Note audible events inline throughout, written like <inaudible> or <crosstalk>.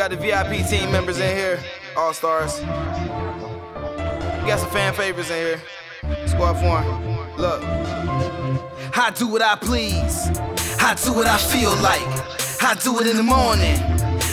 got the VIP team members in here, all stars. We got some fan favorites in here. Squad form. Look. I do what I please. I do what I feel like. I do it in the morning.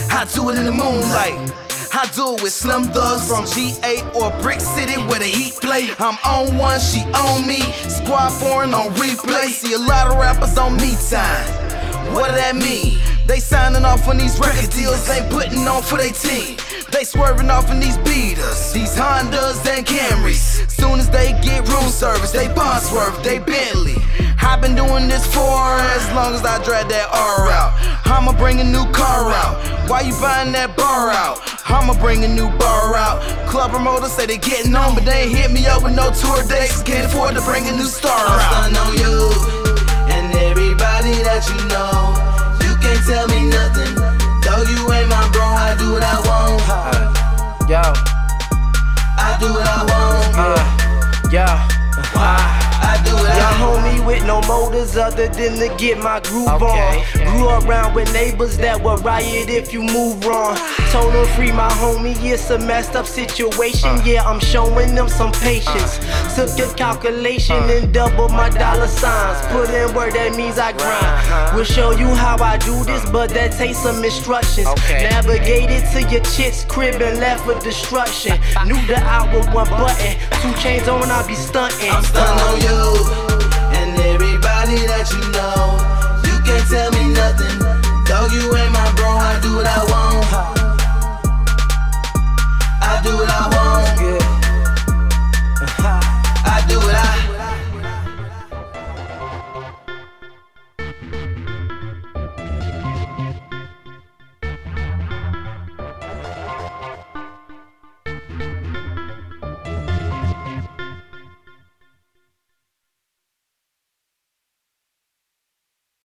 I do it in the moonlight. I do it with Slim Thugs from GA or Brick City where the heat play. I'm on one, she on me. Squad foreign on replay. See a lot of rappers on me time. What does that mean? They signing off on these record deals, ain't putting on for their team. They swerving off in these beaters, these Hondas and Camrys. Soon as they get room service, they bond swerve, they Bentley. I've been doing this for as long as I drag that R out. I'ma bring a new car out. Why you buying that bar out? I'ma bring a new bar out. Club promoters say they getting on, but they ain't hit me up with no tour dates. Can't afford to bring a new star I'm out. stunned on you and everybody that you know. I with no motives other than to get my groove Okay, on. Grew around with neighbors that would riot if you move wrong. Ah. Told them free my homie, it's a messed up situation. Uh. Yeah, I'm showing them some uh. patience. Took a calculation uh. and doubled my dollar signs. Put in work, that means I grind. Uh-huh. We'll show you how I do this, but that takes some instructions. Okay. Navigated to your chick's crib and left for destruction. <laughs> Knew the out with one button. Two chains on, I be stunting. I'm stunned on you